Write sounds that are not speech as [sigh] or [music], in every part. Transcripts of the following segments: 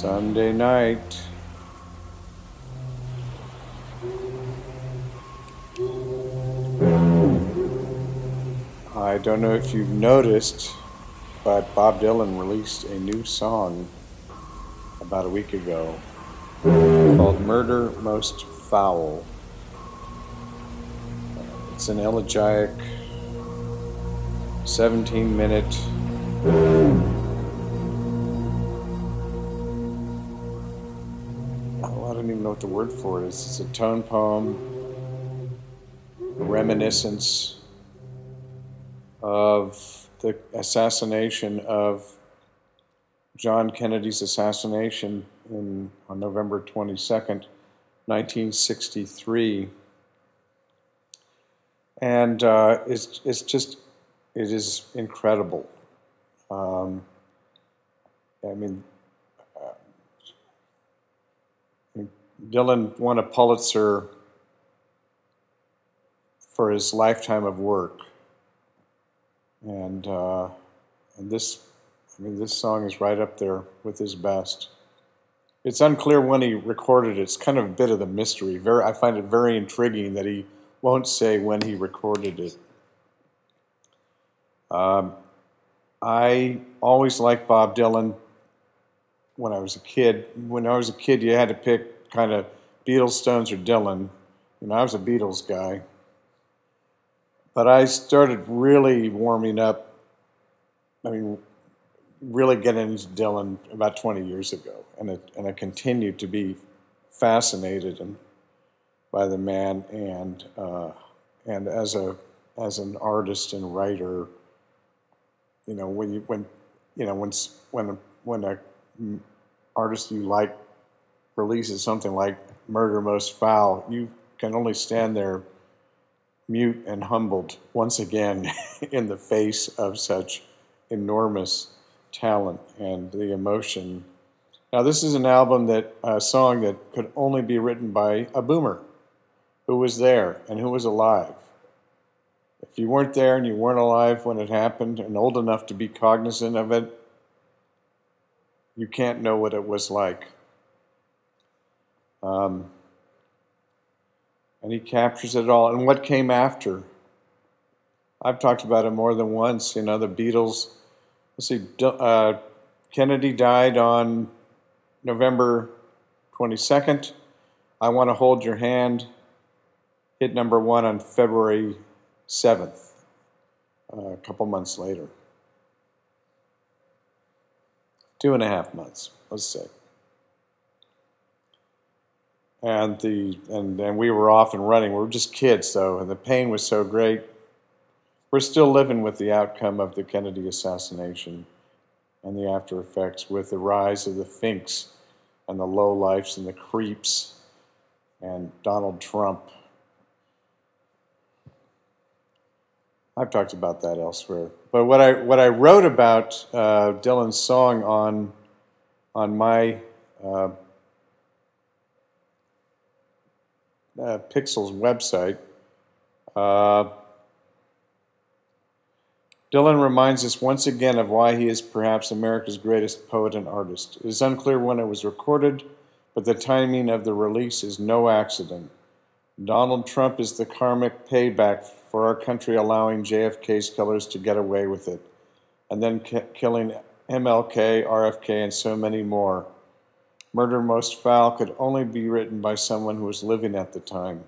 Sunday night. I don't know if you've noticed, but Bob Dylan released a new song about a week ago called Murder Most Foul. It's an elegiac 17 minute know what the word for it is. It's a tone poem, a reminiscence of the assassination of John Kennedy's assassination in, on November 22nd, 1963. And uh, it's, it's just, it is incredible. Um, I mean, uh, Dylan won a Pulitzer for his lifetime of work. And, uh, and this, I mean, this song is right up there with his best. It's unclear when he recorded it. It's kind of a bit of the mystery. Very, I find it very intriguing that he won't say when he recorded it. Um, I always liked Bob Dylan when I was a kid. When I was a kid, you had to pick kind of Beatles, Stones, or Dylan. You know, I was a Beatles guy. But I started really warming up, I mean, really getting into Dylan about 20 years ago. And, it, and I continued to be fascinated and, by the man. And, uh, and as, a, as an artist and writer, you know when you when you know when when when a artist you like releases something like Murder Most Foul, you can only stand there mute and humbled once again [laughs] in the face of such enormous talent and the emotion. Now, this is an album that a song that could only be written by a boomer who was there and who was alive. If you weren't there and you weren't alive when it happened and old enough to be cognizant of it, you can't know what it was like. Um, and he captures it all. And what came after? I've talked about it more than once. You know, the Beatles. Let's see, uh, Kennedy died on November 22nd. I Want to Hold Your Hand hit number one on February 7th, uh, a couple months later. Two and a half months, let's say. And the and, and we were off and running. We were just kids though, and the pain was so great. We're still living with the outcome of the Kennedy assassination and the after effects with the rise of the finks and the lowlifes and the creeps and Donald Trump I've talked about that elsewhere. But what I what I wrote about uh, Dylan's song on on my uh, uh, Pixels website, uh, Dylan reminds us once again of why he is perhaps America's greatest poet and artist. It is unclear when it was recorded, but the timing of the release is no accident. Donald Trump is the karmic payback for our country allowing JFK's killers to get away with it, and then ki- killing MLK, RFK, and so many more. Murder Most Foul could only be written by someone who was living at the time.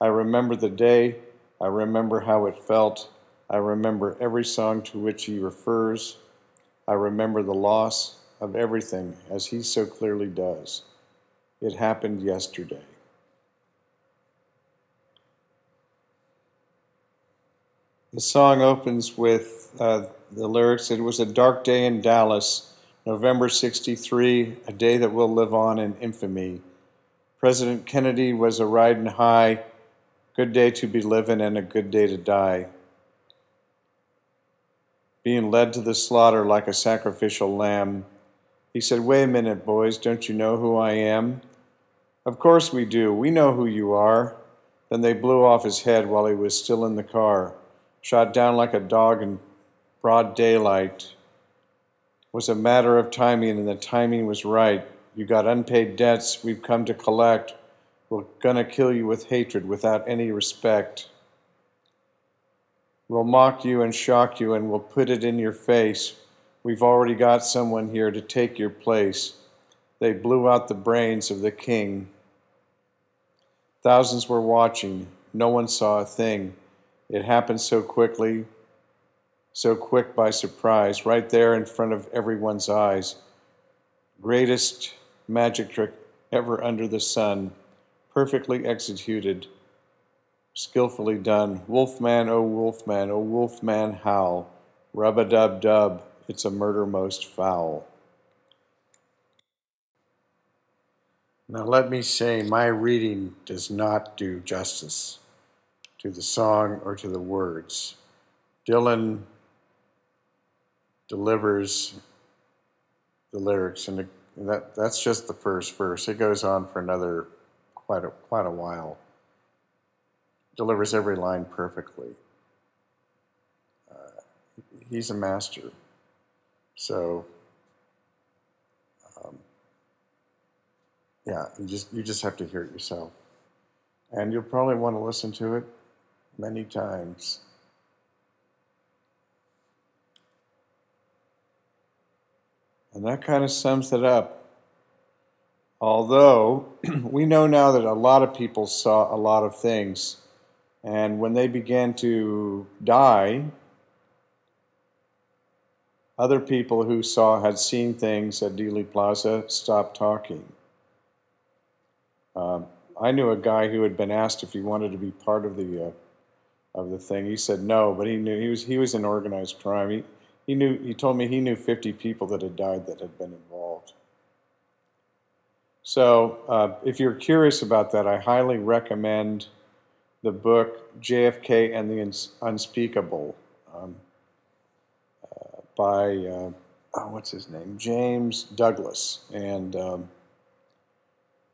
I remember the day, I remember how it felt, I remember every song to which he refers, I remember the loss of everything as he so clearly does. It happened yesterday. The song opens with uh, the lyrics It was a dark day in Dallas, November 63, a day that will live on in infamy. President Kennedy was a riding high, good day to be living and a good day to die. Being led to the slaughter like a sacrificial lamb. He said, Wait a minute, boys, don't you know who I am? Of course we do. We know who you are. Then they blew off his head while he was still in the car shot down like a dog in broad daylight, was a matter of timing, and the timing was right. You got unpaid debts we've come to collect. We're gonna kill you with hatred without any respect. We'll mock you and shock you and we'll put it in your face. We've already got someone here to take your place. They blew out the brains of the king. Thousands were watching. No one saw a thing. It happened so quickly, so quick by surprise, right there in front of everyone's eyes. Greatest magic trick ever under the sun, perfectly executed, skillfully done. Wolfman, oh wolfman, oh wolfman, howl. Rub a dub dub, it's a murder most foul. Now, let me say, my reading does not do justice to the song or to the words. Dylan delivers the lyrics, and that, that's just the first verse. It goes on for another quite a, quite a while. Delivers every line perfectly. Uh, he's a master. So, um, yeah, you just you just have to hear it yourself, and you'll probably want to listen to it many times. And that kind of sums it up. Although [clears throat] we know now that a lot of people saw a lot of things, and when they began to die, other people who saw had seen things at Dealey Plaza stopped talking. Um, I knew a guy who had been asked if he wanted to be part of the uh, of the thing. He said no, but he knew he was he was in organized crime. He he knew he told me he knew 50 people that had died that had been involved. So uh, if you're curious about that, I highly recommend the book JFK and the Unspeakable um, uh, by uh, oh, what's his name James Douglass and. Um,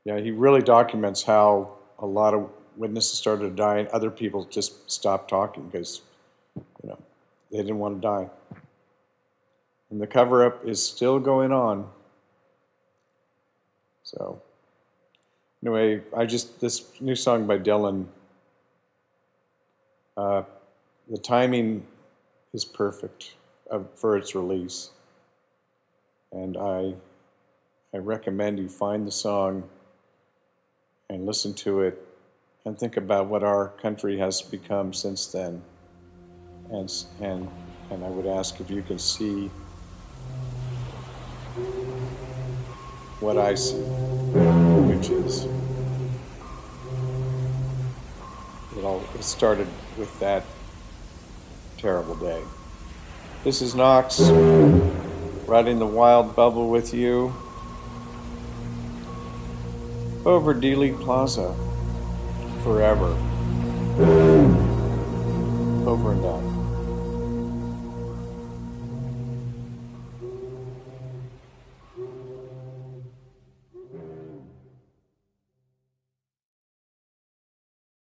yeah, he really documents how a lot of witnesses started to die and other people just stopped talking because, you know, they didn't want to die. And the cover up is still going on. So, anyway, I just, this new song by Dylan, uh, the timing is perfect for its release. And I, I recommend you find the song and listen to it and think about what our country has become since then. And, and, and I would ask if you can see what I see, which is it all it started with that terrible day. This is Knox riding the wild bubble with you over Dealey Plaza forever. Over and done.